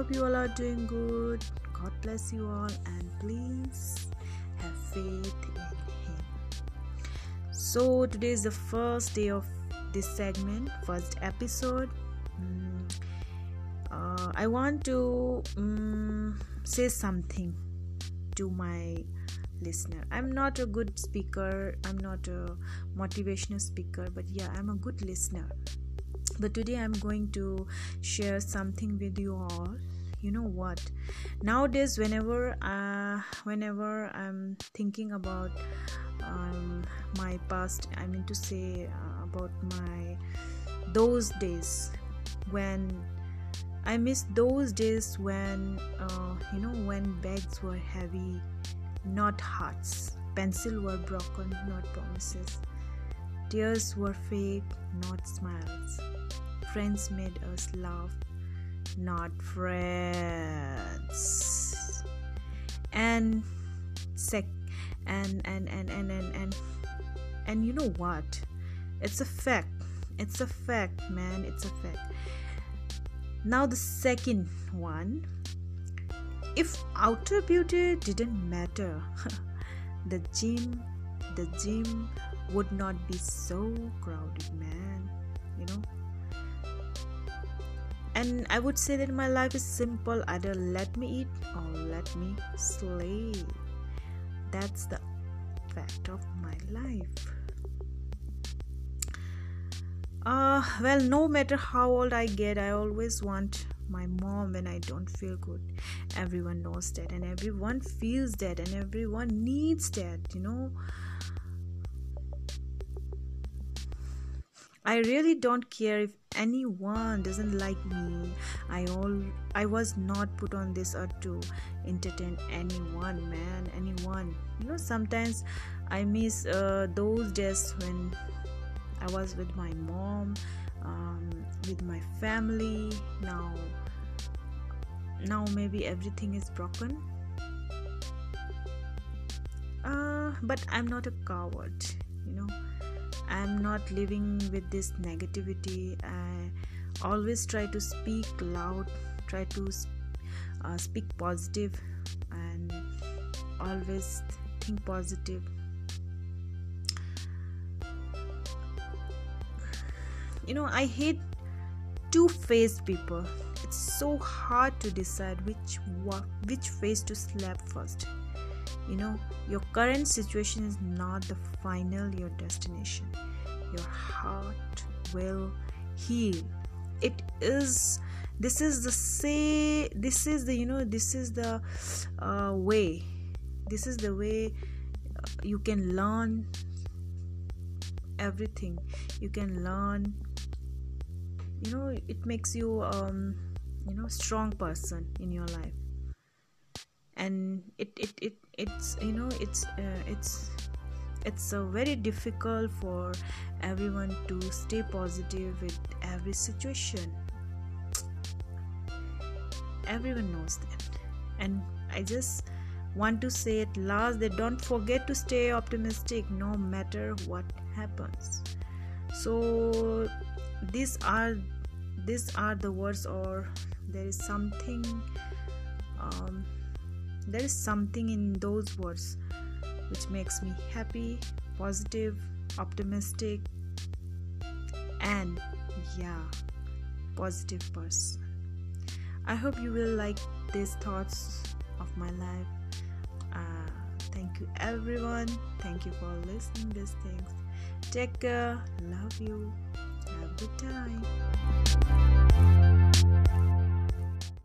hope you all are doing good. God bless you all, and please have faith in Him. So, today is the first day of this segment, first episode. Mm, uh, I want to um, say something to my listener. I'm not a good speaker, I'm not a motivational speaker, but yeah, I'm a good listener but today i'm going to share something with you all. You know what? Nowadays whenever uh, whenever i'm thinking about um, my past i mean to say uh, about my those days when i miss those days when uh, you know when bags were heavy not hearts. Pencil were broken not promises tears were fake not smiles friends made us laugh, not friends. And sec and and and and and and and you know what? It's a fact. It's a fact, man. It's a fact. Now the second one. If outer beauty didn't matter, the gym, the gym would not be so crowded, man. You know and I would say that my life is simple either let me eat or let me sleep. That's the fact of my life. Uh, well, no matter how old I get, I always want my mom when I don't feel good. Everyone knows that, and everyone feels that, and everyone needs that, you know. I really don't care if anyone doesn't like me. I all I was not put on this earth to entertain anyone, man, anyone. You know, sometimes I miss uh, those days when I was with my mom, um, with my family. Now, now maybe everything is broken. Uh, but I'm not a coward, you know i'm not living with this negativity. I always try to speak loud try to uh, speak positive and always think positive. You know i hate two-faced people. It's so hard to decide which which face to slap first you know your current situation is not the final your destination. Your heart will heal. It is this is the say this is the you know this is the uh, way. This is the way uh, you can learn everything. You can learn you know it makes you um you know strong person in your life and it it, it it's you know it's uh, it's it's uh, very difficult for everyone to stay positive with every situation. Everyone knows that. And i just want to say at last that don't forget to stay optimistic no matter what happens. So these are these are the words or there is something um, there is something in those words which makes me happy, positive, optimistic, and yeah, positive person. I hope you will like these thoughts of my life. Uh, thank you, everyone. Thank you for listening these things. Take care. Love you. Have a good time.